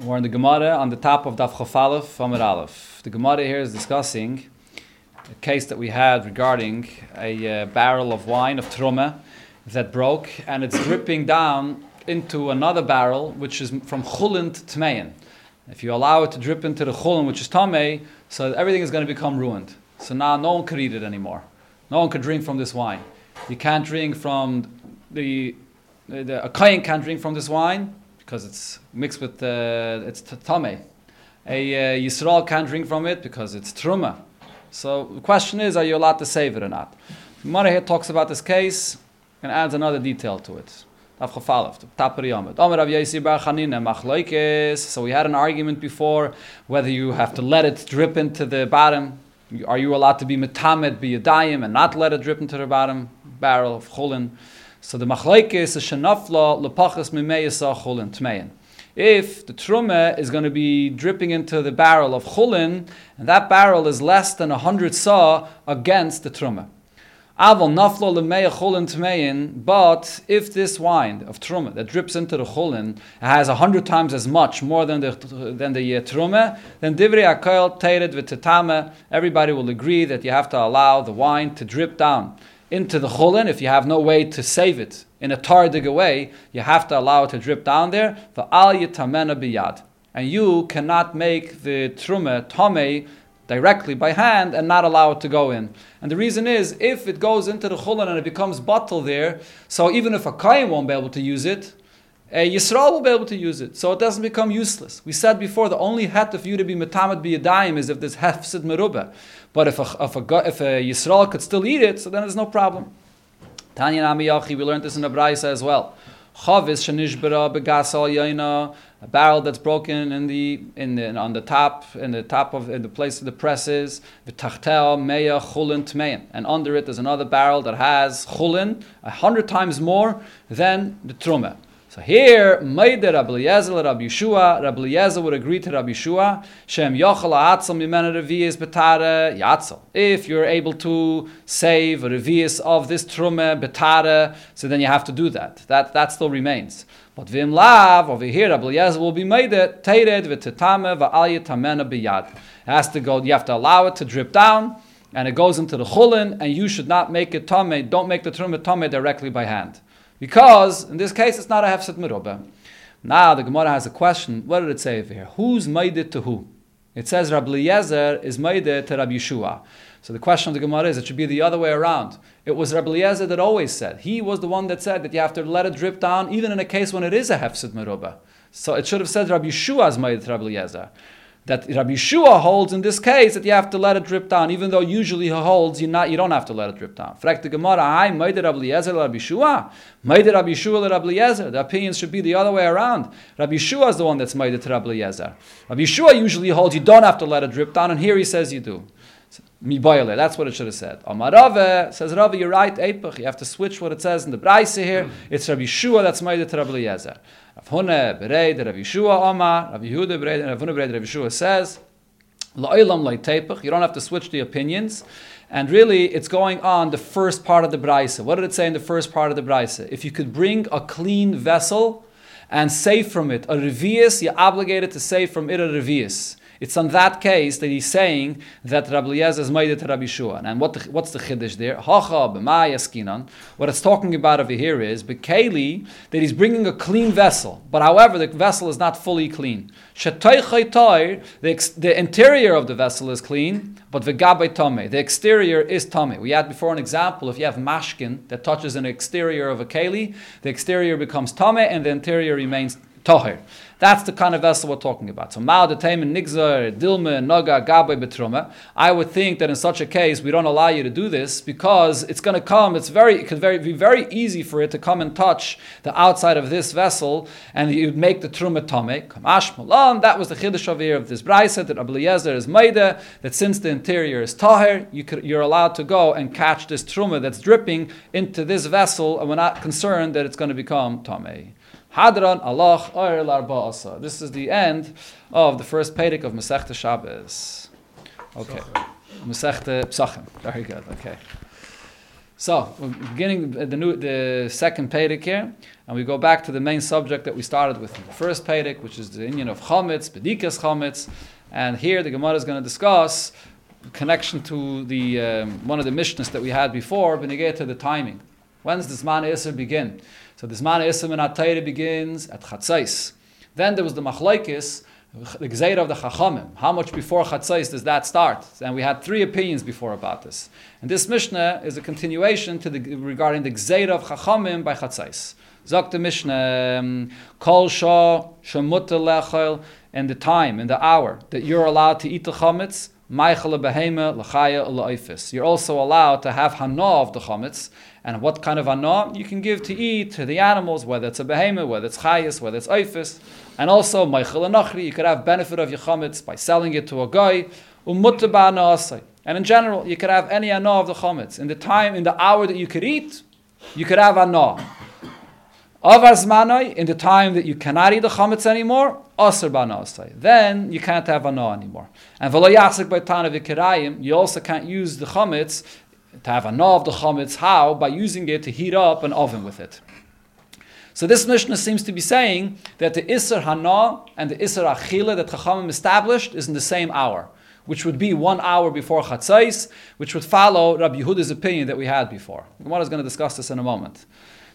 We're in the Gemara on the top of Daf Chofalef Amid Aleph. The Gemara here is discussing a case that we had regarding a uh, barrel of wine of Truma that broke and it's dripping down into another barrel which is from Chulin to Tmein. If you allow it to drip into the Chulin, which is Tamei, so everything is going to become ruined. So now no one could eat it anymore. No one could drink from this wine. You can't drink from the, the a kohen can't drink from this wine because it's mixed with uh, it's tame. A uh, Yisrael can't drink from it because it's truma. So the question is, are you allowed to save it or not? Gemara here talks about this case and adds another detail to it. So we had an argument before whether you have to let it drip into the bottom. Are you allowed to be metamed, daim, and not let it drip into the bottom barrel of chulin? So the machlaike is shenafla lepachas mimeyasa chulin tmein. If the truma is going to be dripping into the barrel of chulin, and that barrel is less than a hundred saw against the truma. Aval naflo lemeya chulin tmein. But if this wine of truma that drips into the chulin has a hundred times as much more than the than the uh, truma, then divrei akoil teired v'tetame. Everybody will agree that you have to allow the wine to drip down into the chulin, if you have no way to save it in a tardig way, you have to allow it to drip down there. al yitamena biyad, and you cannot make the truma tome, directly by hand and not allow it to go in. And the reason is, if it goes into the chulin and it becomes bottle there, so even if a kain won't be able to use it, a Yisrael will be able to use it, so it doesn't become useless. We said before the only het of you to be metamed biyadayim is if there's hefsid merubah. But if a, if a, if a Yisrael could still eat it, so then there's no problem. Tanya Namiyachi, we learned this in the Braisa as well. Chavis shenishbera begasal yaina, a barrel that's broken in the in the on the top in the top of in the place of the presses. V'tachtel meya chulin tmein, and under it there's another barrel that has chulin a hundred times more than the truma. So here, Meider Rabbi Eliezer, Rabbi Yeshua, Rabbi Eliezer would agree to Rabbi Yeshua, Shem Yochel Ha'atzal Mimena Revi'is Betare. If you're able to save Revi'is of this Trume Betare, so then you have to do that. That, that still remains. But Vim Lav, over here, Rabbi Eliezer will be made it, Teired V'tetame V'al Yitamena B'yad. It has to go, you have to allow it to drip down, and it goes into the chulin, and you should not make it tame, don't make the trume tame directly by hand. Because in this case, it's not a hefset merubah. Now the Gemara has a question. What did it say over here? Who's made it to who? It says Rabbi Eliezer is made it to Rabbi Yeshua. So the question of the Gemara is, it should be the other way around. It was Rabbi Eliezer that always said. He was the one that said that you have to let it drip down, even in a case when it is a hefset merubah. So it should have said Rabbi Yeshua is made it to Rabbi Eliezer that Rabbi Shua holds in this case that you have to let it drip down, even though usually he holds you not you don't have to let it drip down. Frek the Gemara, Rabbi Rabbi Shua, made Rabbi Shua Rabbi. The opinions should be the other way around. Rabbi Shua is the one that's made to Rabbi Eliezer. Rabbi Shua usually holds you don't have to let it drip down, and here he says you do. That's what it should have said. Amarave says Rabbi, you're right, Eipach. You have to switch what it says in the Braise here. It's Rabbi Shua that's made to Rabbi Eliezer. Rav Yeshua Omar, Rav Yehuda Bereid, Rav Rav Yeshua says, La'ilam you don't have to switch the opinions. And really, it's going on the first part of the Braisa. What did it say in the first part of the Braisa? If you could bring a clean vessel and save from it a revius, you're obligated to save from it a revius. It's on that case that he's saying that Rabbi Eliezer is made to Rabbi Shua. And what the, what's the chiddush there? Hacha b'mayaskinan. What it's talking about over here is bekeli that he's bringing a clean vessel, but however the vessel is not fully clean. The, the interior of the vessel is clean, but v'gabay tame. The exterior is tame. We had before an example. If you have mashkin that touches an exterior of a keli, the exterior becomes tame and the interior remains tahir. That's the kind of vessel we're talking about. So Mao Detaimen Nigzer, Dilma, Naga, Gabe Betruma. I would think that in such a case we don't allow you to do this because it's going to come, it's very it could very, be very easy for it to come and touch the outside of this vessel and you'd make the Truma Tome. Kamash that was the Chiddush over here of this Braisa that Abul Yezer is Maida, that since the interior is Tahir, you could, you're allowed to go and catch this Truma that's dripping into this vessel and we're not concerned that it's going to become Tame. Hadran Allah Larba'asa. This is the end of the first Pedic of Masechta Shabbos. Okay. Masechta Psachim. Very good. Okay. So, we're beginning the new, the second Pedic here, and we go back to the main subject that we started with in the first Pedic, which is the union of Chometz, Bedikas Chometz, and here the Gemara is going to discuss connection to the um, one of the missions that we had before, Benegay to the timing. When does the Zman Isser begin? So the Zman Isser in Atayre begins at Chatzais. Then there was the Machlaikis, the Gzeir of the Chachamim. How much before Chatzais does that start? And we had three opinions before about this. And this Mishnah is a continuation to the, regarding the Gzeir of Chachamim by Chatzais. Zok the Mishnah, um, Kol Shah Shemut Lechel, in the time, in the hour that you're allowed to eat the chametz, you're also allowed to have hana of the chametz, and what kind of hana you can give to eat to the animals, whether it's a behemoth, whether it's chayas, whether it's oifis, and also meichel nachri, you could have benefit of your chametz by selling it to a guy, and in general, you could have any hana of the chametz. In the time, in the hour that you could eat, you could have hana. Avar zmanoi, in the time that you cannot eat the chametz anymore, aser banasai. Then you can't have ana anymore. And v'lo yasik by v'kirayim, you also can't use the chametz to have ana of the chametz. How? By using it to heat up an oven with it. So this Mishnah seems to be saying that the Isser Hana and the Isser Achila that Chachamim established is in the same hour, which would be one hour before Chatzais, which would follow Rabbi Yehuda's opinion that we had before. Gemara is going to discuss this in a moment.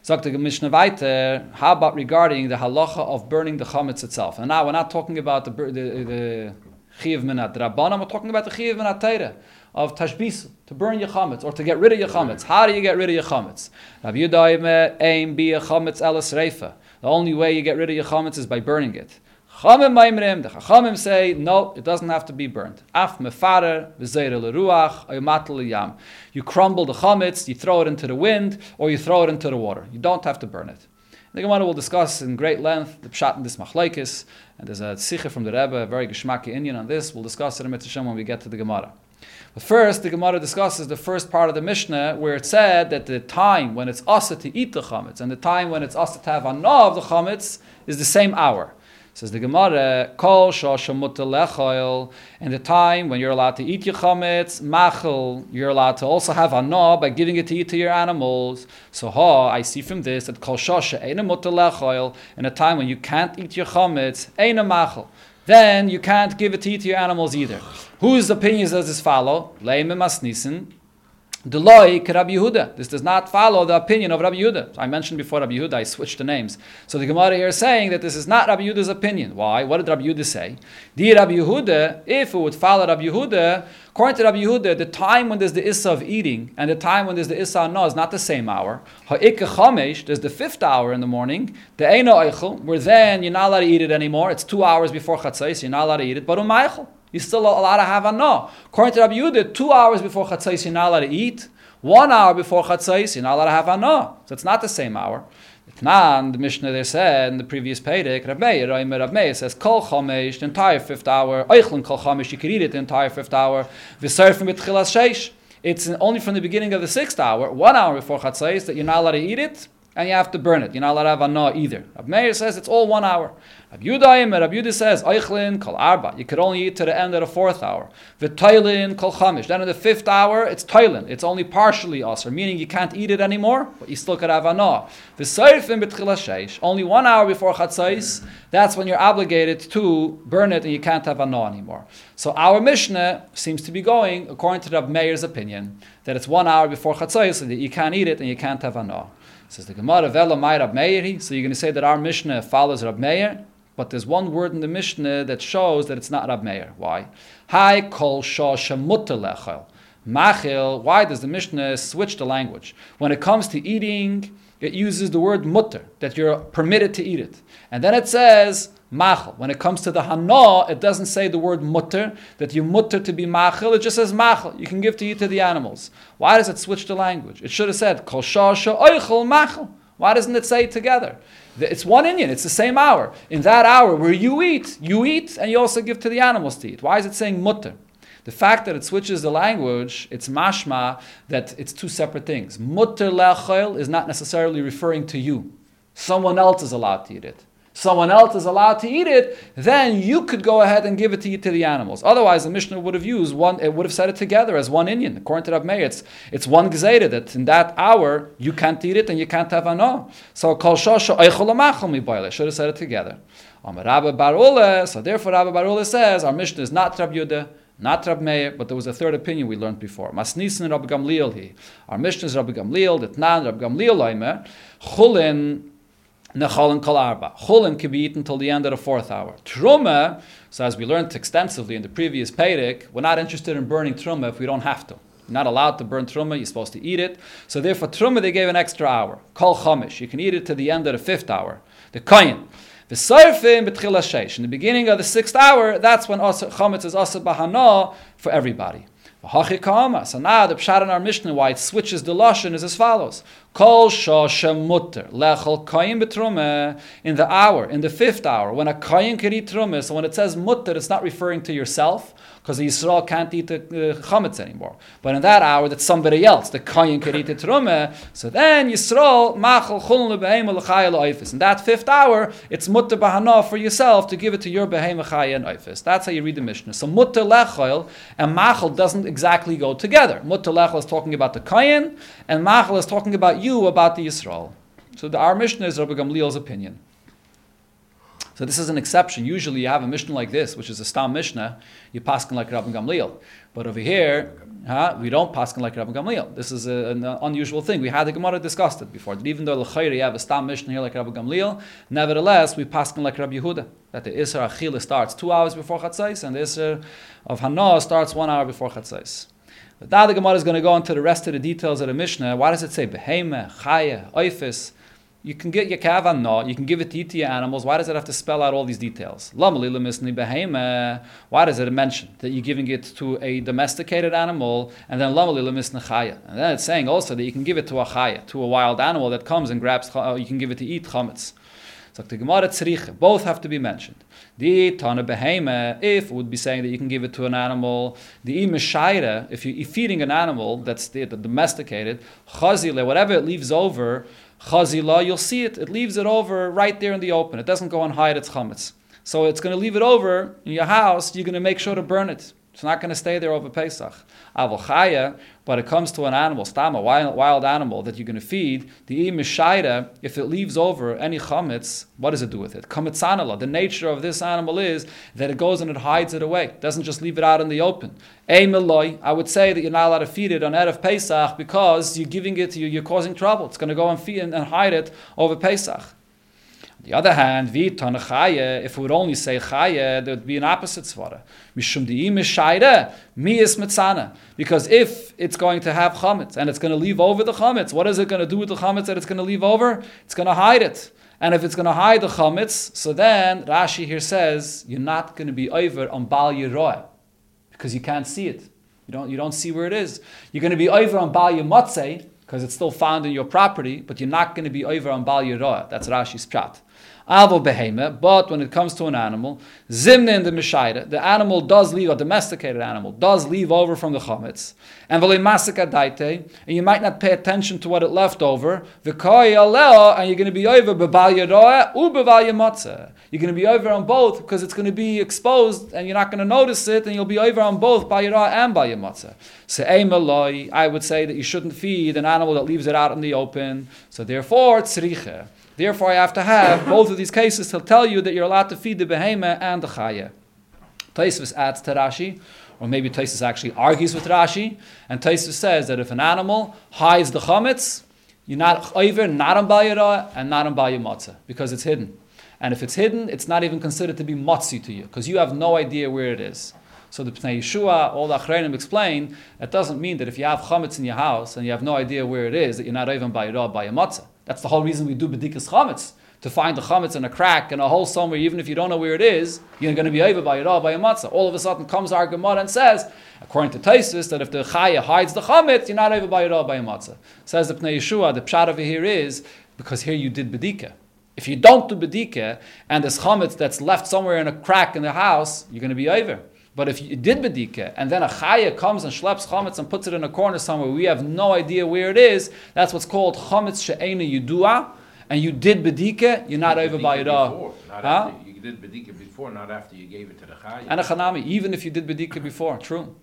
Sagt the Mishnah weiter, how about regarding the halacha of burning the chametz itself? And now we're not talking about the the, the chiv minat rabbanim, we're talking about the chiv minat teira of tashbis to burn your chametz or to get rid of your chametz. How do you get rid of your chametz? Rabbi Yudaim aim be a chametz elas reifa. The only way you get rid of your chametz is by burning it. Chachamim Maimrim, the Chachamim say, no, it doesn't have to be burned. Af mefarer, v'zeir l'ruach, ayumatel yam. You crumble the chametz, you throw it into the wind, or you throw it into the water. You don't have to burn it. The Gemara will discuss in great length the pshat in this machlaikis, and there's a sikha from the Rebbe, a very geschmacki Indian on this. We'll discuss it in Mitzvah when we get to the Gemara. First, the Gemara discusses the first part of the Mishnah where it said that the time when it's asa to eat the chametz and the time when it's asa to have anah of the chametz is the same hour. Says the Gemara, Kol lechoil, in the time when you're allowed to eat your chametz, machel, you're allowed to also have anah by giving it to eat to your animals. So ha, I see from this that kol shosha lechoil, in a time when you can't eat your chametz, eina machel, then you can't give a tea to your animals either. Whose opinions does this follow? Leime masnisen, Deloi Rabbi Yehuda. This does not follow the opinion of Rabbi Yehuda. I mentioned before Rabbi Yehuda, I switched the names. So the Gemara here is saying that this is not Rabbi Yehuda's opinion. Why? What did Rabbi Yehuda say? Di Rabbi Yehuda, if it would follow Rabbi Yehuda, according to Rabbi Yehuda, the time when there's the Issa of eating and the time when there's the Issa no is not the same hour. Ha'ikka Chamesh, there's the fifth hour in the morning, the Eino Eichel, where then you're not allowed to eat it anymore. It's two hours before Chatzais, you're not allowed to eat it, but Umaichel you still allowed to have no. According to Rabbi Yehuda, two hours before Chatzais you're not allowed to eat. One hour before Chatzais you're not allowed to have no. So it's not the same hour. Itnan, the Mishnah there said in the previous Pedic, Rabbi Meir, Rabbi Meir says, Kol Chomesh, the entire fifth hour, Eichlin Kol Chomesh, you could eat it the entire fifth hour, V'serfim B'tchilas Sheish. It's only from the beginning of the sixth hour, one hour before Chatzais, that you're not allowed to eat it, and you have to burn it. You're not allowed to have a no either. Rabbi Meir says it's all one hour. Rabbi Yudayim, Rabbi Yudah says, Eichlin kol arba. You could only eat to the end of the fourth hour. V'tailin kol chamish. Then in the fifth hour, it's tailin. It's only partially usr, meaning you can't eat it anymore, but you still could have a no. V'seirfim b'tchila Only one hour before chatzais, that's when you're obligated to burn it and you can't have a no anymore. So our Mishnah seems to be going, according to Rabbi Meir's opinion, that it's one hour before chatzais, so that you can't eat it and you can't have a no. Says the Gemara, Vela Mai Rab Meir. So you're going to say that our Mishnah follows Rab Meir, but there's one word in the Mishnah that shows that it's not Rab Meir. Why? Hai kol lechel. Machil. Why does the Mishnah switch the language? When it comes to eating, it uses the word mutter, that you're permitted to eat it. And then it says machel. When it comes to the hana, it doesn't say the word mutter, that you mutter to be machel, it just says machel. You can give to eat to the animals. Why does it switch the language? It should have said kol oichel machel. Why doesn't it say it together? It's one Indian, it's the same hour. In that hour where you eat, you eat and you also give to the animals to eat. Why is it saying mutter? The fact that it switches the language, it's mashma that it's two separate things. Mutter lechel is not necessarily referring to you. Someone else is allowed to eat it. Someone else is allowed to eat it, then you could go ahead and give it to to the animals. Otherwise, the Mishnah would have used one, it would have said it together as one Indian. According to Rav Meir, it's, it's one gezeda that in that hour you can't eat it and you can't have ano. So kol shosha eichol should have said it together. So therefore, Rabbi Barula says our Mishnah is not Rab Yudah, not Rab Meir, but there was a third opinion we learned before. Masnisin Rabbi Gamliel he. Our Mishnah is Rabbi Gamliel, Detnan Rabbi Gamliel Oimer, Chulin Nechalin Kol Arba. Chulin can be eaten until the end of the fourth hour. Truma, so as we learned extensively in the previous Pedic, we're not interested in burning Truma if we don't have to. You're not allowed to burn truma, you're supposed to eat it. So therefore, truma, they gave an extra hour. Kol chomish, you can eat it to the end of the fifth hour. The koyin, the sarfim sheish. In the beginning of the sixth hour, that's when chametz is asa bahana for everybody. So now the pshat in our Mishnah, why it switches the lashon, is as follows: Kol mutter lechol koyin betrume in the hour, in the fifth hour, when a koyin can eat trume. So when it says mutter, it's not referring to yourself because Yisrael can't eat the uh, chametz anymore. But in that hour, that somebody else, the koyin, can eat the truma. So then Yisrael machal chulun lebehem leifis. In that fifth hour, it's mutter bahana for yourself to give it to your behem chaya and oifis. That's how you read the Mishnah. So mutter lechol and machal doesn't exactly go together. Mutter lechol is talking about the kohen, and machal is talking about you, about the Yisrael. So the, our Mishnah is Rabbi Gamliel's opinion. So this is an exception. Usually you have a Mishnah like this, which is a Stam Mishnah, you paskin like Rabbi Gamliel. But over here, huh, we don't paskin like Rabbi Gamliel. This is a, an unusual thing. We had the Gemara discussed it before. That even though L'chayri you have a Stam Mishnah here like Rabbi Gamliel, nevertheless, we paskin like Rabbi Yehuda. That the Isra Achila starts two hours before Chatzais, and the Isra of Hana starts one hour before Chatzais. But now the Gemara is going to go into the rest of the details of the Mishnah. Why does it say Behema, Chaya, Oifis? You can get your kavan no, you can give it to eat to your animals. Why does it have to spell out all these details? Why does it mention that you're giving it to a domesticated animal and then chaya? And then it's saying also that you can give it to a chaya, to a wild animal that comes and grabs, uh, you can give it to eat chametz. Both have to be mentioned. The tana if would be saying that you can give it to an animal. The imeshaira, if you're feeding an animal that's domesticated, chazile, whatever it leaves over, chazila, you'll see it. It leaves it over right there in the open. It doesn't go and hide its chametz. So it's going to leave it over in your house. You're going to make sure to burn it. It's not going to stay there over Pesach. Avochaya, but it comes to an animal, stama, wild, wild animal that you're going to feed, the imishaida, if it leaves over any chametz, what does it do with it? Chametzanala. The nature of this animal is that it goes and it hides it away. It doesn't just leave it out in the open. Emeloi, I would say that you're not allowed to feed it on Erev Pesach because you're giving it, you're causing trouble. It's going to go and feed and hide it over Pesach the other hand, vitan chaye, if we would only say chaye, there would be an opposite svara. Mishum di'im mishaire, mi is mitzana. Because if it's going to have chametz and it's going to leave over the chametz, what is it going to do with the chametz that it's going to leave over? It's going to hide it. And if it's going to hide the chametz, so then Rashi here says you're not going to be over on bal yiroah because you can't see it. You don't, you don't see where it is. You're going to be over on bal yimotzei because it's still found in your property, but you're not going to be over on bal yiroah. That's Rashi's prat. Avo behema, but when it comes to an animal, zimna in the mishaida, the animal does leave, a domesticated animal, does leave over from the chametz, and v'le masaka daite, and you might not pay attention to what it left over, v'koi aleo, and you're going to be over bebal yaroa u bebal yamatza. You're going to be over on both because it's going to be exposed, and you're not going to notice it, and you'll be over on both by yaroa and by yamatza. So I would say that you shouldn't feed an animal that leaves it out in the open. So therefore, tzricha. Therefore, I have to have both of these cases to tell you that you're allowed to feed the behema and the chaya. Taisvis adds to Rashi, or maybe Taisvis actually argues with Rashi, and Taisvis says that if an animal hides the chametz, you're not either not on Bayara and not on Bayamatzah, because it's hidden. And if it's hidden, it's not even considered to be motzi to you, because you have no idea where it is. So the Pnei Yeshua, all the Achreinim explain, it doesn't mean that if you have chametz in your house and you have no idea where it is, that you're not even by Ra, by a matzah. That's the whole reason we do bedikas chametz to find the chametz in a crack in a hole somewhere, even if you don't know where it is, you're going to be over by a oh, by a matzah. All of a sudden comes our Gemara and says, according to Taisus, that if the chaya hides the chametz, you're not over by a oh, by a matzah. Says the Pnei Yeshua, the pshat over here is because here you did bedika. If you don't do bedika and there's chametz that's left somewhere in a crack in the house, you're going to be over. But if you did bedika and then a chaya comes and schleps chametz and puts it in a corner somewhere, we have no idea where it is. That's what's called chametz she'ena yudua and you did bedika, you're not over by. Huh? you did bedika before, not after you gave it to the chaya. And a chanami, even if you did bedika before, true.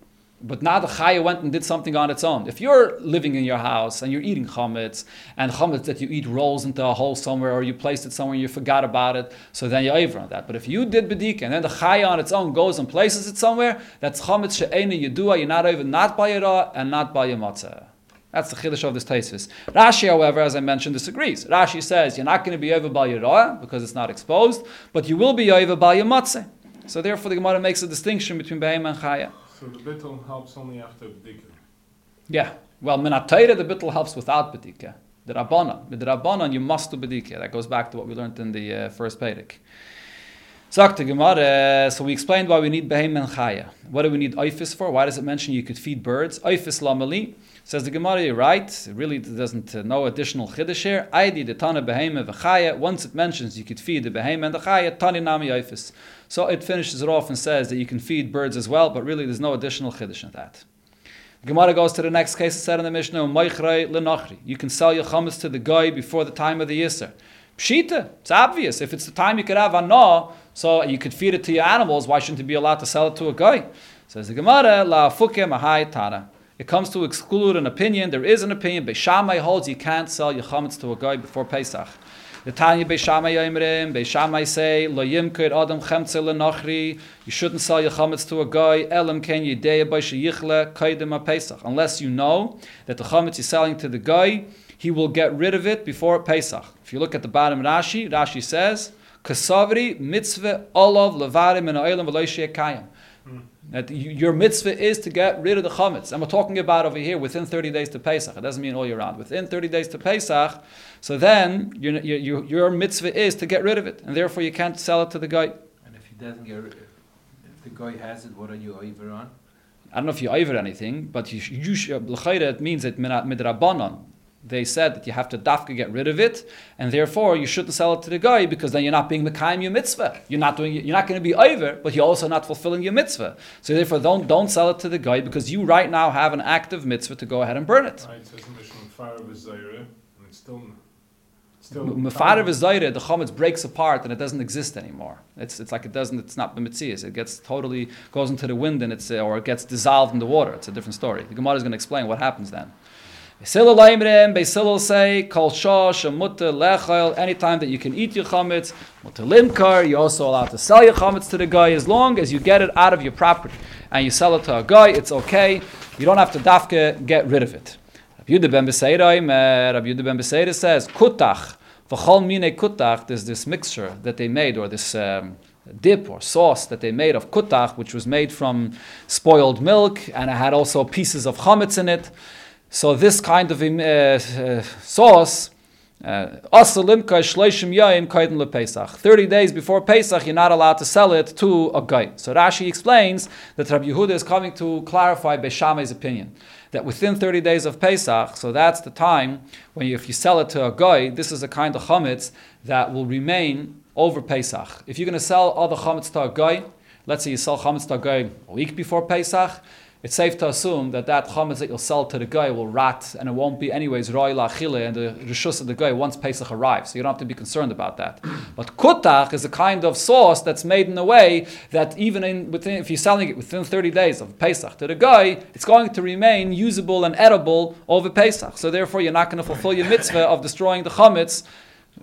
But now the chaya went and did something on its own. If you're living in your house and you're eating chametz, and chametz that you eat rolls into a hole somewhere, or you placed it somewhere and you forgot about it, so then you're over on that. But if you did bedika and then the chaya on its own goes and places it somewhere, that's chametz she'ena yedua, you're not over not by yada and not by your matzah. That's the chiddush of this tesis. Rashi, however, as I mentioned, disagrees. Rashi says you're not going to be over by your because it's not exposed, but you will be over by your matzah. So therefore, the Gemara makes a distinction between behem and chaya. So the bittul helps only after bdika. Yeah. Well, minatayra, the bittul helps without bedika. The rabbanon, the rabbanon, you must do bedika. That goes back to what we learned in the uh, first Pedic. Gemara, so we explained why we need behem and chaya. What do we need oifis for? Why does it mention you could feed birds? Oifis lamali. Says the Gemara, you're right. It really doesn't uh, no additional chiddush here. Aidi the tana behema v'chaya. Once it mentions you could feed the behema and the chaya, tani nami oifis. So it finishes it off and says that you can feed birds as well, but really there's no additional chiddush in that. The Gemara goes to the next case. It said in the Mishnah, You can sell your chametz to the guy before the time of the yisr. Pshita, it's obvious. If it's the time you could have anah, so you could feed it to your animals. Why shouldn't you be allowed to sell it to a guy? Says the Gemara, "La fuke mahai tana." It comes to exclude an opinion. There is an opinion. Beishamai holds you can't sell your chametz to a guy before Pesach. The Tanya Beishamai Yomrim, Beishamai say, Lo yimkir adam chemtze lenachri, you shouldn't sell your chametz to a guy, elam ken yideya beishe yichle, kaidem a Pesach. Unless you know that the chametz you're selling to the guy, he will get rid of it before Pesach. If you look at the bottom Rashi, Rashi says, Kasavri mitzvah olav levarim in oilam kayim. Hmm. That your mitzvah is to get rid of the chametz. And we're talking about over here within 30 days to Pesach. It doesn't mean all year round. Within 30 days to Pesach, so then your, your, your, mitzvah is to get rid of it. And therefore you can't sell it to the guy. And if he doesn't get, rid- if the guy has it, what are you over on? I don't know if you over anything, but you, you it means that mina- midrabanan. They said that you have to dafka get rid of it, and therefore you shouldn't sell it to the guy because then you're not being mekayim your mitzvah. You're not doing. You're not going to be over, but you're also not fulfilling your mitzvah. So therefore, don't don't sell it to the guy because you right now have an active mitzvah to go ahead and burn it. Right, it says in Mishnah Mefara v'Zayre, it's still, it's still. Mefarav is Zaire, the chametz breaks apart and it doesn't exist anymore. It's, it's like it doesn't, it's not b'mitzias. It gets totally, goes into the wind and it's, or it gets dissolved in the water. It's a different story. The Gemara is going to explain what happens then. Beis Hillel laimrim, Beis Hillel say, kol shosh, mutter, lechel, anytime that you can eat your chametz, mutter limkar, you're also allowed to sell your chametz to the guy as long as you get it out of your property. And you sell it to a guy, it's okay. You don't have to dafke get rid of it. Rabbi Yehuda ben Beseira says, kutach, v'chol mine kutach, there's this mixture that they made, or this um, dip or sauce that they made of kutach, which was made from spoiled milk, and it had also pieces of chametz in it. So this kind of uh, uh, sauce, yaim kaiden lePesach. Thirty days before Pesach, you're not allowed to sell it to a guy. So Rashi explains that Rabbi Yehuda is coming to clarify Beishamai's opinion that within 30 days of Pesach, so that's the time when you, if you sell it to a guy, this is a kind of chametz that will remain over Pesach. If you're going to sell all the chametz to a guy, let's say you sell chametz to a guy a week before Pesach, it's safe to assume that that chametz that you'll sell to the guy will rot and it won't be anyways roy lachile and the rishus of the guy once Pesach arrives. So you don't have to be concerned about that. But kutach is a kind of sauce that's made in a way that even in within, if you're selling it within 30 days of Pesach to the guy, it's going to remain usable and edible over Pesach. So therefore, you're not going to fulfill your mitzvah of destroying the chametz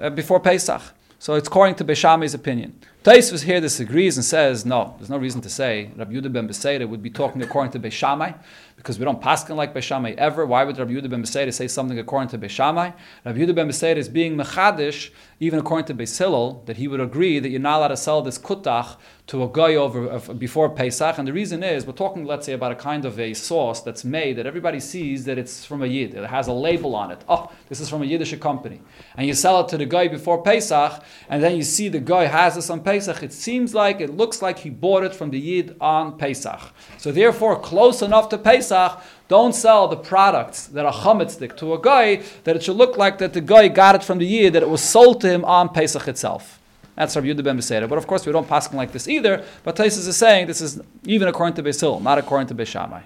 uh, before Pesach. So it's according to Beishamai's opinion. Taisvus here disagrees and says, no, there's no reason to say Rabbi Yehuda ben Beseira would be talking according to Beishamai, because we don't paskin like Beishamai ever. Why would Rabbi Yehuda ben Beseira say something according to Beishamai? Rabbi Yehuda ben Beseira is being mechadish, even according to Beis Hillel, that he would agree that you're not allowed to sell this kutach to a guy over uh, before Pesach. And the reason is, we're talking, let's say, about a kind of a sauce that's made that everybody sees that it's from a Yid. It has a label on it. Oh, this is from a Yiddish company. And you sell it to the guy before Pesach, and then you see the guy has this on Pesach. It seems like, it looks like he bought it from the Yid on Pesach. So therefore, close enough to Pesach, don't sell the products that are chametzik to a guy that it should look like that the guy got it from the Yid, that it was sold to him on Pesach itself. That's Rabbi Yehuda ben Beseira. But of course, we don't pass like this either. But Taisus is saying this is even according to Beis not according to Beis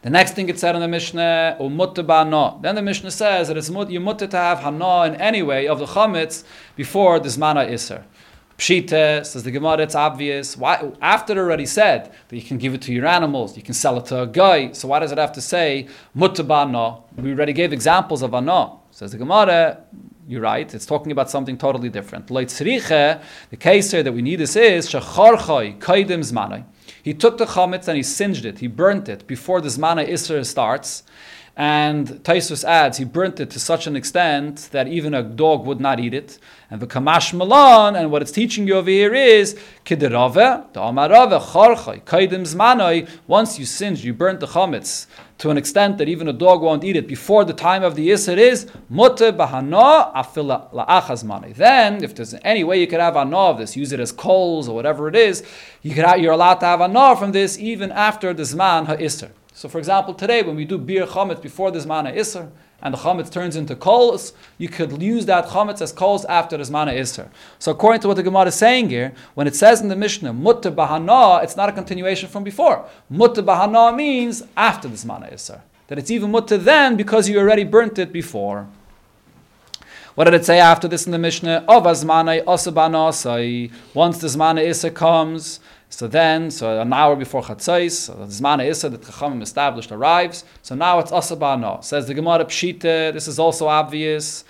The next thing it said in the Mishnah, ba'ana. Then the Mishnah says that it's you mutter to have hana in any way of the chametz before the zmana iser. Pshita says the Gemara, it's obvious. Why, after it already said that you can give it to your animals, you can sell it to a guy. So why does it have to say mutabana? We already gave examples of ana. Says the Gemara, you're right. It's talking about something totally different. The case here that we need this is shacharchai kaidim zmanai. He took the chametz and he singed it. He burnt it before the zmana isra starts. And Taisus adds, he burnt it to such an extent that even a dog would not eat it. And the Kamash Malan, and what it's teaching you over here is, once you singed, you burnt the chametz to an extent that even a dog won't eat it before the time of the Yisr is. Then, if there's any way you could have anah of this, use it as coals or whatever it is, you could you're allowed to have anah from this even after the Zman HaIsr. So, for example, today when we do beer chametz before the zmana iser, and the chametz turns into coals, you could use that chametz as coals after the zmana iser. So, according to what the Gemara is saying here, when it says in the Mishnah mutta bahana, it's not a continuation from before. Mutta bahana means after the zmana iser. That it's even mutta then because you already burnt it before. What did it say after this in the Mishnah? Once the zmana iser comes, so then, so an hour before Chatzais, so the Zman Issa that Chachamim established arrives. So now it's Asaba no. Says the Gemara Pshita, this is also obvious.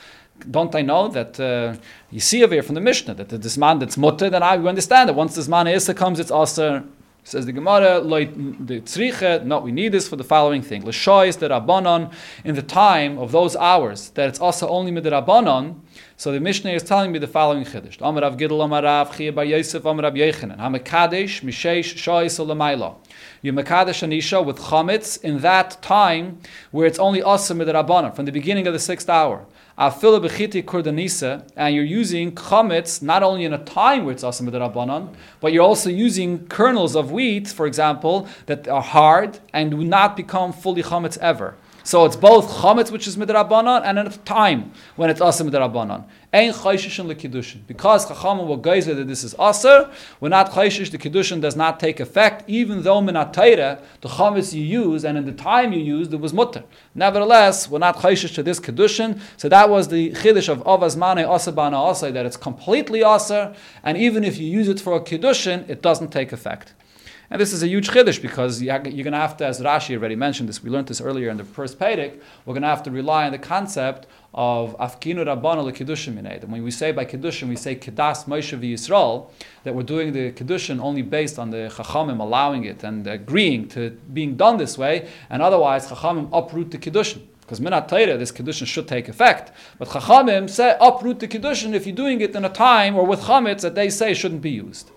Don't I know that uh, you see over here from the Mishnah that the Zman that's Mutter, then I understand that once the Zman Issa comes, it's also Says the Gemara, the tzriche, no, we need this for the following thing. L'shois the Rabbanon, in the time of those hours, that it's also only mid Rabbanon, so the Mishnah is telling me the following chiddush. Amar Rav Gidel Amar Rav Chia Bar Yosef Amar Rav Yechanan. HaMekadesh Mishesh Shois Olamayla. You Mekadesh Anisha with chametz in that time where it's only awesome mid Rabbanon, from the beginning of the sixth hour afila bechiti kurdanisa, and you're using chametz not only in a time where it's asim rabbanon, but you're also using kernels of wheat, for example, that are hard and do not become fully chametz ever. So it's both chametz, which is midrabanan, and a time when it's aser midrabanan. Ein chayshishin lekidushin. Because chachamim will geyser that this is aser, we're not chayshish, the kiddushin does not take effect, even though minatayra, the chametz you use, and in the time you used, it was mutter. Nevertheless, we're not chayshish to this kiddushin, so that was the chiddush of avazmane aser bana that it's completely aser, and even if you use it for a kiddushin, it doesn't take effect. And this is a huge chiddush because you're going to have to, as Rashi already mentioned this, we learned this earlier in the first Pedic, we're going to have to rely on the concept of afkinu rabbana lekidushim mined. And when we say by kiddushin, we say kedas Moshe v'Yisrael, that we're doing the kiddushin only based on the chachamim allowing it and agreeing to being done this way, and otherwise chachamim uproot the kiddushin. Because minat Torah, this kiddushin should take effect. But chachamim say uproot the kiddushin if you're doing it in a time or with chametz that they say shouldn't be used.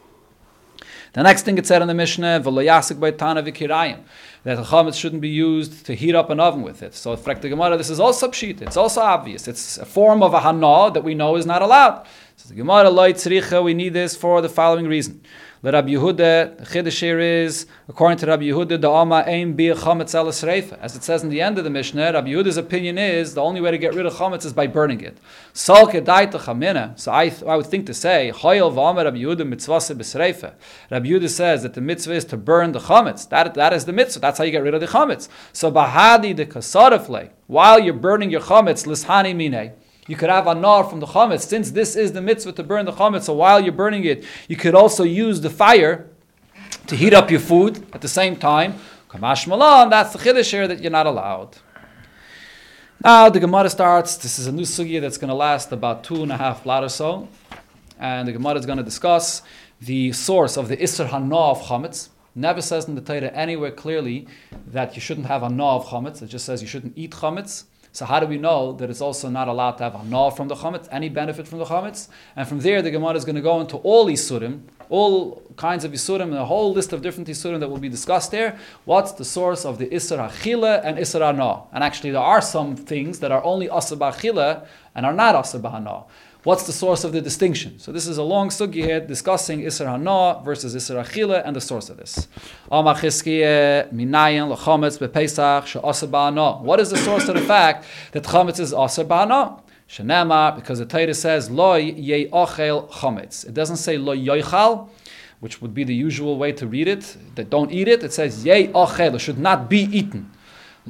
The next thing it said in the Mishnah, "V'loyasik by tana v'kirayim," that chametz shouldn't be used to heat up an oven with it. So, frek the Gemara, this is also pshit. It's also obvious. It's a form of a hana that we know is not allowed. So the Gemara loy. We need this for the following reason. Let Rabbi Yehuda, the chiddush here is, according to Rabbi Yehuda, the Alma aim be a chametz el As it says in the end of the Mishnah, Rabbi Yehuda's opinion is the only way to get rid of chametz is by burning it. Chamina. So I, I would think to say, choyel v'amer Rabbi Yehuda mitzvase b'sreifa. Rabbi Yehuda says that the mitzvah is to burn the chametz. That, that is the mitzvah. That's how you get rid of the chametz. So bahadi the kasarafle. While you're burning your chametz, lishani minei. You could have anar from the chametz. Since this is the mitzvah to burn the chametz, so while you're burning it, you could also use the fire to heat up your food at the same time. Kamash malan, that's the chiddush here that you're not allowed. Now the Gemara starts. This is a new sugya that's going to last about two and a half blot or so, and the Gemara is going to discuss the source of the isser hana of chametz. Never says in the Torah anywhere clearly that you shouldn't have hana of chametz. It just says you shouldn't eat chametz. So how do we know that it's also not allowed to have hana from the chametz, any benefit from the chametz? And from there, the Gemara is going to go into all isurim, all kinds of isurim, and a whole list of different isurim that will be discussed there. What's the source of the isra achila and isra hana? And actually, there are some things that are only asar achila and are not asar hana. What's the source of the distinction? So this is a long sugi here discussing Isra Hana versus Isra Achila and the source of this. What is the source of the fact that chametz is Asr Ba'ana? Shanama, because the Torah says Lo Ye Ochel Chametz. It doesn't say Lo Yoichal, which would be the usual way to read it. That don't eat it. It says Ye Ochel. It should not be eaten.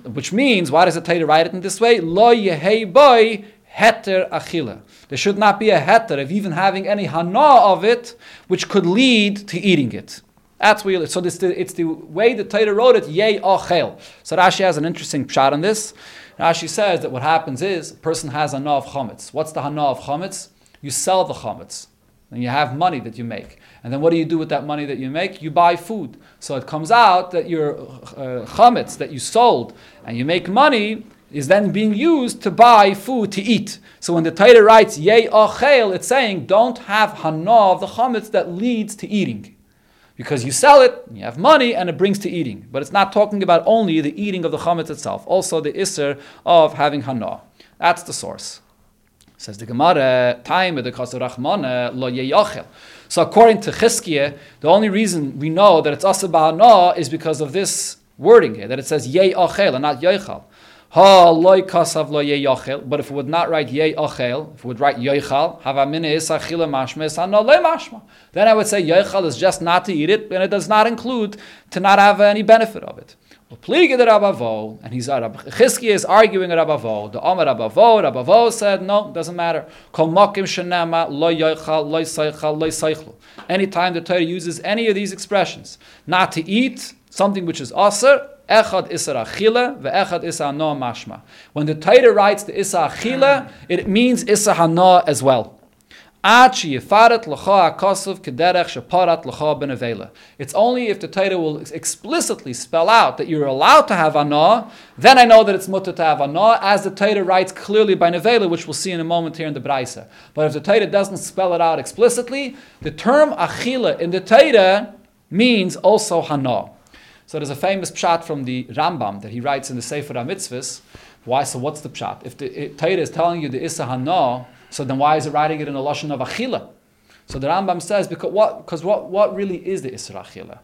Which means, why does the Torah write it in this way? Lo yehei boy heter achila. There should not be a heter of even having any hana of it, which could lead to eating it. That's where so this it's the way the Torah wrote it. Yei ochel. So Rashi has an interesting shot on this. Rashi says that what happens is a person has hana of chametz. What's the hana of chametz? You sell the chametz, and you have money that you make. And then what do you do with that money that you make? You buy food. So it comes out that your uh, chametz that you sold and you make money is then being used to buy food to eat. So when the Torah writes yei ochel, it's saying don't have hana of the chametz that leads to eating. Because you sell it, you have money, and it brings to eating. But it's not talking about only the eating of the chametz itself, also the isser of having hana. That's the source. Says the Gemara, time the Rachmana lo yeyachel. So according to Chizkiah, the only reason we know that it's asa ba'ana is because of this wording here, that it says yei achel and not yeichal. But if it would not write yei achel, if it would write mashma. Then I would say yeichal is just not to eat it, and it does not include to not have any benefit of it. And he's uh, Rabbi Chizkiah is arguing with Rabavo. The Amar Rabavo, Rabavo said, no, doesn't matter. Kol shenema lo yoichal lo lo. Anytime the Torah uses any of these expressions, not to eat something which is aser, echad isar achila, ve'echad isar no mashma. When the Torah writes the isar achila, it means isar hana as well. It's only if the Torah will explicitly spell out that you're allowed to have anah, then I know that it's mutter to have anah, as the Torah writes clearly by nevela, which we'll see in a moment here in the Braisa. But if the Torah doesn't spell it out explicitly, the term achila in the Torah means also hana. So there's a famous pshat from the Rambam that he writes in the Sefer HaMitzvahs. Why? So what's the pshat? If the Torah is telling you the Issa Hana, so then why is it writing it in a lashon of achila? So the Rambam says because what because what, what really is the isra achila?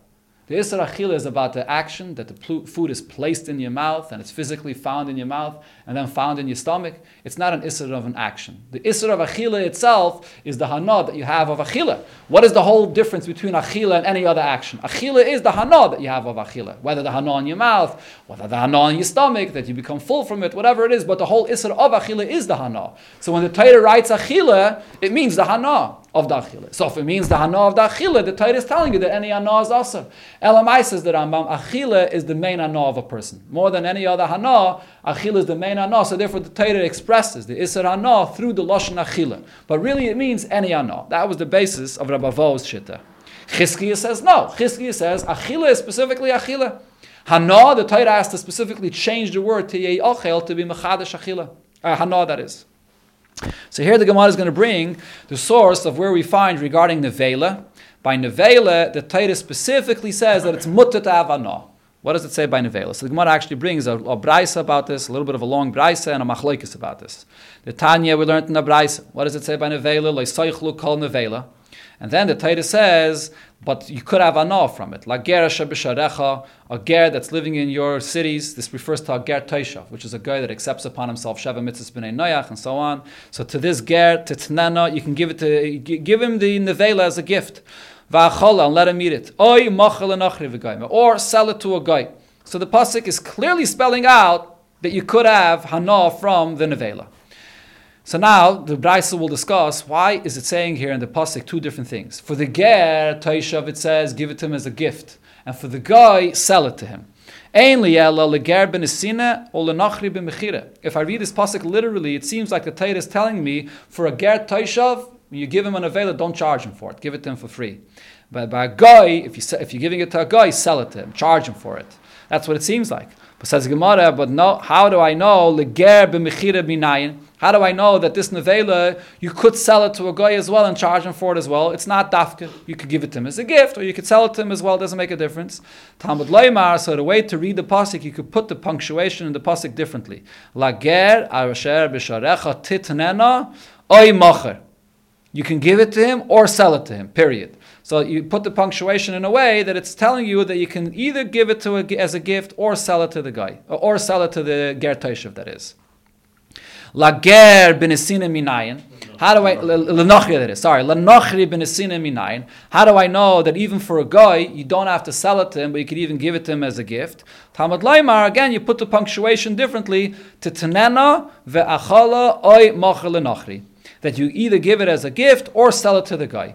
The Isra Achila is about the action that the food is placed in your mouth and it's physically found in your mouth and then found in your stomach. It's not an Isra of an action. The Isra of Achila itself is the Hana that you have of Achila. What is the whole difference between Achila and any other action? Achila is the Hana that you have of Achila. Whether the Hana in your mouth, whether the Hana in your stomach, that you become full from it, whatever it is, but the whole Isra of Achila is the Hana. So when the Torah writes Achila, it means the Hana of the. So if it means the hana of the the Torah is telling you that any hana is also. Elamai says that Rambam, achila is the main hana of a person. More than any other hana, achila is the main hana. So therefore the Torah expresses the isser hana through the lashon achila. But really it means any hana. That was the basis of Rabbi Vo's shitta. Chizkiah says no. Chizkiah says achila is specifically achila. Hana, the Torah has to specifically change the word to yei ochel to be mechadash achila. Uh, hana, that is. So here the Gemara is going to bring the source of where we find regarding Nevela. By Nevela, the Torah specifically says that it's to have. What does it say by Nevela? So the Gemara actually brings a, a about this, a little bit of a long brisa and a machlokes about this. The Tanya we learned in the brisa. What does it say by Nevela? Leisaychlu kol Nevela. And then the Torah says, but you could have anah from it. Like ger a ger that's living in your cities. This refers to a ger taishav, which is a guy that accepts upon himself sheva mitzvahs b'nei noyach and so on. So to this ger, to tnana, you can give it to give him the nevela as a gift. Va'achala and let him eat it. Oy or sell it to a guy. So the pasuk is clearly spelling out that you could have hana from the nevela. So now the Brisa will discuss why is it saying here in the pasuk two different things. For the ger taishav it says give it to him as a gift, and for the guy sell it to him. If I read this pasuk literally, it seems like the Torah is telling me for a ger taishav, you give him an avela, don't charge him for it, give it to him for free. But by a guy, if you if you're giving it to a guy, sell it to him, charge him for it. That's what it seems like. But says Gemara, but no, how do I know leger? How do I know that this nevela you could sell it to a guy as well and charge him for it as well? It's not dafka. You could give it to him as a gift, or you could sell it to him as well. It doesn't make a difference. Talmud Leimar. So the way to read the pasuk, you could put the punctuation in the pasuk differently. Lager arasher b'sharecha titnena oy macher. You can give it to him or sell it to him. Period. So you put the punctuation in a way that it's telling you that you can either give it to a, as a gift or sell it to the guy, or sell it to the ger that is. Lager benesina minayin. How do I lenochri that is sorry lenochri benesina minayin? How do I know that even for a guy you don't have to sell it to him, but you could even give it to him as a gift? Talmud Laimar again you put the punctuation differently to tenena ve'achala oy mocher lenochri that you either give it as a gift or sell it to the guy.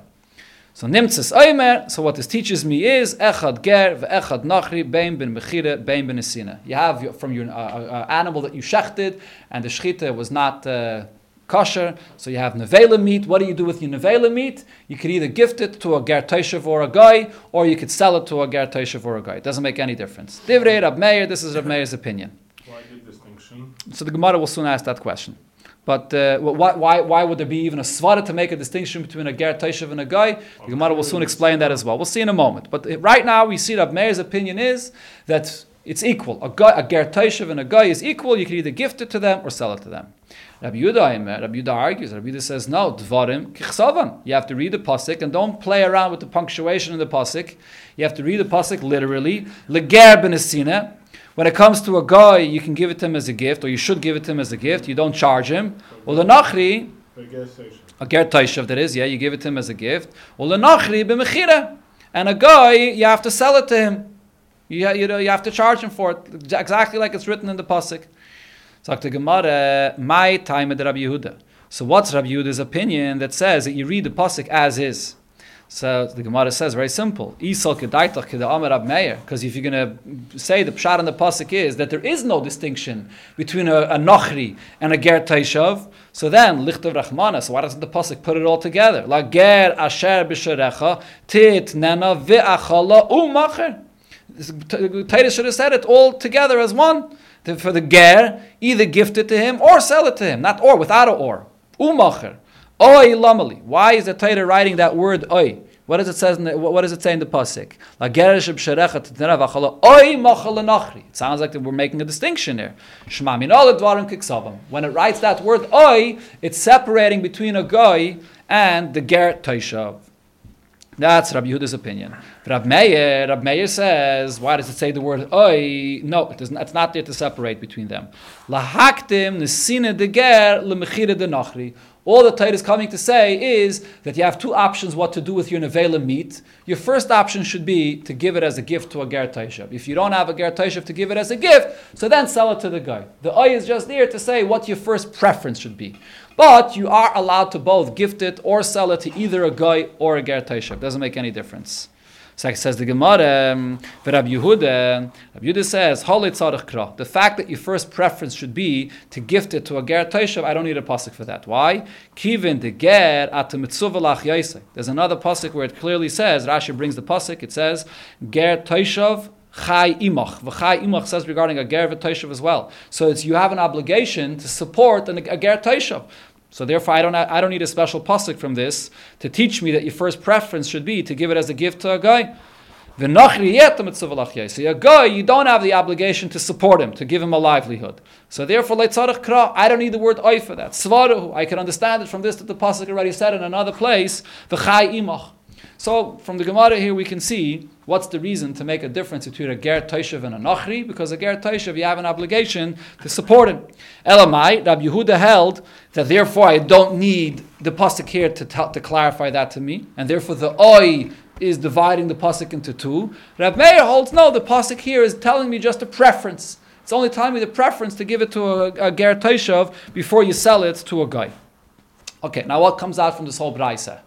So nimtzes oimer. So what this teaches me is echad ger ve'echad nachri bein ben mechire bein ben esina. You have from your uh, uh, animal that you shechted and the shchita was not uh, kosher. So you have nevela meat. What do you do with your nevela meat? You could either gift it to a ger or a guy, or you could sell it to a ger or a guy. It doesn't make any difference. Divrei Rab Meir. This is Rab Meir's opinion. Why the distinction? So the Gemara will soon ask that question. But uh, why, why, why would there be even a svara to make a distinction between a ger taishav and a guy? The Gemara will soon explain that as well. We'll see in a moment. But uh, right now we see that Meir's opinion is that it's equal. A, guy, a ger taishav and a guy is equal. You can either gift it to them or sell it to them. Rabbi Yudah, Rabbi Yudah argues. Rabbi Yudah says no. Dvarim kichsavan. You have to read the pasuk and don't play around with the punctuation in the pasuk. You have to read the pasuk literally. Leger ben when it comes to a guy, you can give it to him as a gift, or you should give it to him as a gift. You don't charge him. Well, the nachri, The gas station. a ger taishav that is, yeah, you give it to him as a gift. Well, the nachri b'mechira, and a guy, you have to sell it to him. You, you, know, you have to charge him for it, exactly like it's written in the pasuk. Sagt the Gemara, my time at Rabbi Yehuda. So what's Rabbi Yehuda's opinion that says that you read the pasuk as is? So the Gemara says very simple. Because if you're going to say the pshat in the pasuk is that there is no distinction between a, a nochri and a ger taishav, so then lichtav rachmana. So why doesn't the pasuk put it all together? La ger asher b'sharecha tit nena ve'achala u'macher. Titus should have said it all together as one. For the ger, either gift it to him or sell it to him, not or without a or. U'macher. Oy lamali. Why is the Torah writing that word oy? What does it say in the, what does it say in the pasuk? It sounds like we're making a distinction here. When it writes that word oy, it's separating between a goy and the ger taishav. That's Rabbi Yehuda's opinion. Rab Meir, Rab Meir says, why does it say the word oi? No, it not, it's not there to separate between them. De nachri. All the Torah is coming to say is that you have two options what to do with your nevela meat. Your first option should be to give it as a gift to a ger taishav. If you don't have a ger taishav to give it as a gift, so then sell it to the guy. The oi is just there to say what your first preference should be. But you are allowed to both gift it or sell it to either a guy or a ger taishav. Doesn't make any difference. So says the Gemara, um, Rabbi Yehuda, Rabbi Yehuda says, kra. The fact that your first preference should be to gift it to a ger toishav, I don't need a pasuk for that. Why? Kivin de ger at There's another pasuk where it clearly says, Rashi brings the pasuk, it says, ger toishav Chai imach. V'chai imach says regarding a ger v'toishav as well. So it's you have an obligation to support an, a ger toishav. So therefore, I don't, I don't need a special pasuk from this to teach me that your first preference should be to give it as a gift to a guy. So a guy, you don't have the obligation to support him, to give him a livelihood. So therefore, I don't need the word oy for that. I can understand it from this that the pasuk already said in another place. So from the Gemara here, we can see what's the reason to make a difference between a ger taishav and a nachri, because a ger taishav you have an obligation to support him. Elamai, Rabbi Yehuda held that therefore I don't need the pasuk here to, t- to clarify that to me, and therefore the oi is dividing the pasuk into two. Rab Meir holds no, the pasuk here is telling me just a preference. It's only telling me the preference to give it to a, a ger taishav before you sell it to a guy. Okay, now what comes out from this whole brisa?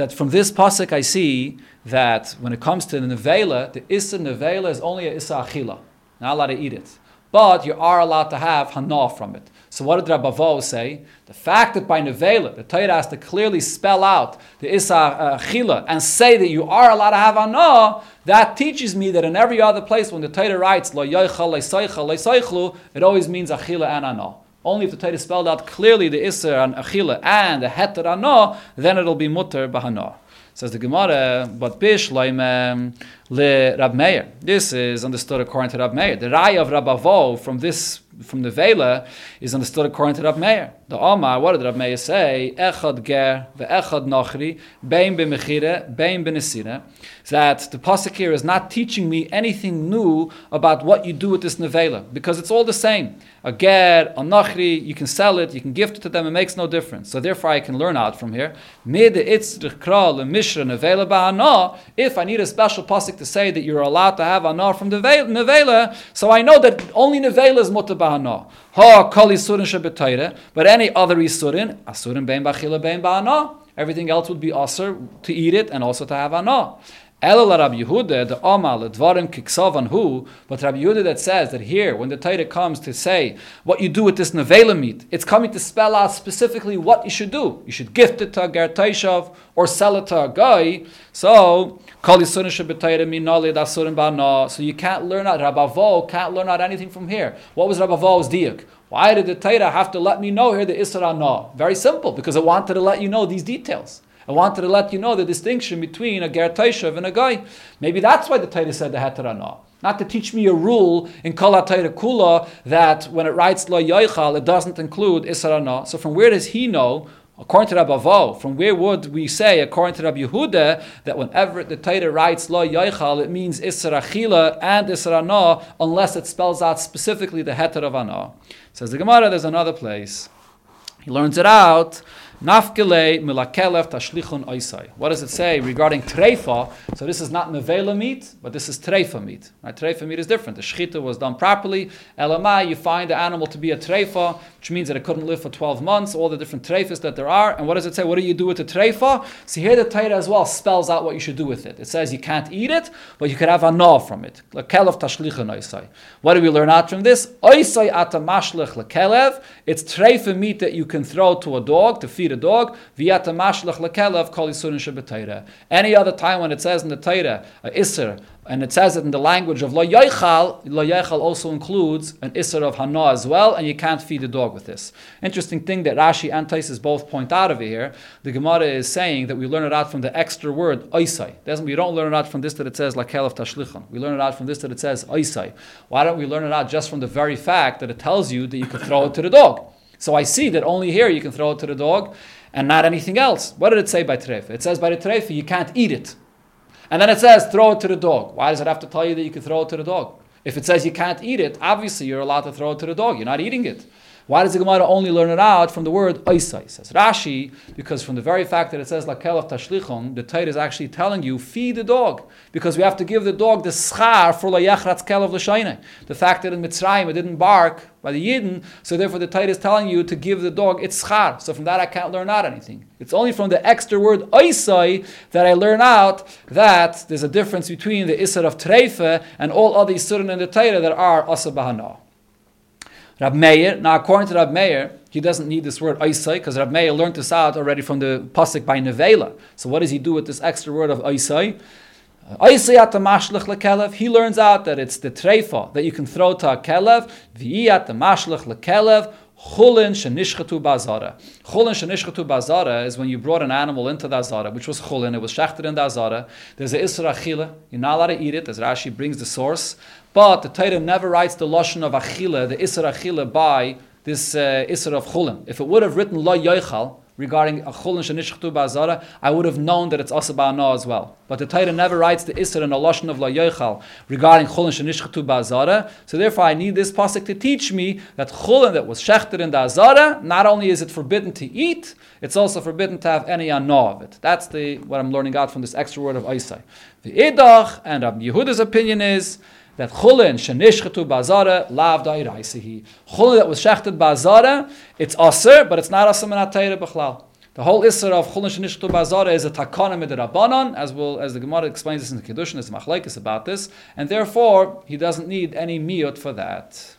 That from this pasuk I see that when it comes to the nevela, the issa nevela is only a issa achila, not allowed to eat it. But you are allowed to have hana from it. So what did Rabavo say? The fact that by nevela, the Torah has to clearly spell out the issa achila and say that you are allowed to have hana, that teaches me that in every other place when the Torah writes lo yoichal it always means achila and hana. Only if the Torah is spelled out clearly the Isser and Achila and the Heter Ano, then it'll be Mutter Bahana. Says the Gemara, but Bish Loim le Rab Meir. This is understood according to Rab Meir. The Rai of Rabavo from this from the Vela is understood according to Rav Meir. The Omar, what did Rav Meir say? Echad ger ve'echad nochri bein b'mechire bein b'nesira. That the pasuk here is not teaching me anything new about what you do with this nevela because it's all the same. A ger, a nachri, you can sell it, you can gift it to them, it makes no difference. So therefore, I can learn out from here. If I need a special pasuk to say that you're allowed to have ana from the nevela, so I know that only nevela is muta ba'ana. Ha kol isurin shebetayre, but any other isurin, asurin bein ba'chila bein ba'ana. Everything else would be asur to eat it and also to have ana. Elul Rabbi Yehuda, the Amal, Dvarim Kiksavan Hu, but Rabbi Yehuda that says that here, when the Torah comes to say what you do with this Nevela meat, it's coming to spell out specifically what you should do. You should gift it to a Ger Taishav or sell it to a guy. So. So you can't learn out, Rabavo can't learn out anything from here. What was Rabavo's diak? Why did the Torah have to let me know here the Isra No? Very simple, because it wanted to let you know these details. I wanted to let you know the distinction between a ger taishav and a guy. Maybe that's why the Torah said the heterana. Not to teach me a rule in Kol Kula that when it writes Lo Yoichal, it doesn't include Isarana. So from where does he know According to Rabbi Avo, from where would we say, according to Rabbi Yehuda, that whenever the Torah writes Lo Yoichal, it means Isra Achila and Isra Ana, unless it spells out specifically the heter of Ana. Says the Gemara, there's another place. He learns it out Nafkele milakelev tashlichun oisai. What does it say regarding treifa? So this is not nevela meat, but this is treifa meat. Right? Treifa meat is different. The shechita was done properly. Elamai, you find the animal to be a treifa, which means that it couldn't live for 12 months, all the different treifas that there are. And what does it say? What do you do with the treifa? See here the Torah as well spells out what you should do with it. It says you can't eat it, but you could have a no from it. What do we learn out from this? It's treifa meat that you can throw to a dog to feed a dog, Any other time when it says in the Torah, a and it says it in the language of lo yoichal, lo yoichal also includes an iser of hana as well, and you can't feed a dog with this. Interesting thing that Rashi and Taisus both point out over here, the Gemara is saying that we learn it out from the extra word oisai. We don't learn it out from this that it says lakelev tashlichon. We learn it out from this that it says oisai. Why don't we learn it out just from the very fact that it tells you that you can throw it to the dog? So I see that only here you can throw it to the dog and not anything else. What did it say by trefa? It says by the trefa you can't eat it. And then it says throw it to the dog. Why does it have to tell you that you can throw it to the dog? If it says you can't eat it, obviously you're allowed to throw it to the dog. You're not eating it. Why does the Gemara only learn it out from the word oisai? Says Rashi, because from the very fact that it says lakel of tashlichon, the Torah is actually telling you feed the dog, because we have to give the dog the schar for layachratz kel of l'shayne. The fact that in Mitzrayim it didn't bark by the Yidden, so therefore the Torah is telling you to give the dog its schar. So from that I can't learn out anything. It's only from the extra word oisai that I learn out that there's a difference between the isser of treife and all other isurim in the Torah that are asabahana. Rab Meir, now according to Rab Meir, he doesn't need this word oisai because Rab Meir learned this out already from the pasuk by nevela. So what does he do with this extra word of oisai? He learns out that it's the treifa that you can throw to a kelev. V'iyat mashlich lekelev. Chulin shenishchatu bazara. Chulin shenishchatu bazara is when you brought an animal into the azara, which was chulin, it was shechted in the azara. There's a isra achila, you're not allowed to eat it, as Rashi brings the source. But the Torah never writes the lashon of achila, the isra achila, by this uh, isra of chulin. If it would have written lo yoichal, regarding a chulin shenishchtu ba'azara, I would have known that it's asa ba'ana as well. But the Torah never writes the isra in a lashon of la yoichal regarding chulin shenishchtu ba'azara. So therefore, I need this pasuk to teach me that chulin that was shechted in the azara, not only is it forbidden to eat, it's also forbidden to have any anah of it. That's the what I'm learning out from this extra word of Isai. The idach and Rabbi Yehuda's opinion is that chulin shenishchetu bazara lav dairaisihi. Chulin that was shechted bazara, it's aser, but it's not aser minatayre b'chlal. The whole isser of chulin shenishchetu bazara is a takana midrabanan, as will as the Gemara explains this in the Kiddushin, there's machlekes about this, and therefore he doesn't need any miyot for that.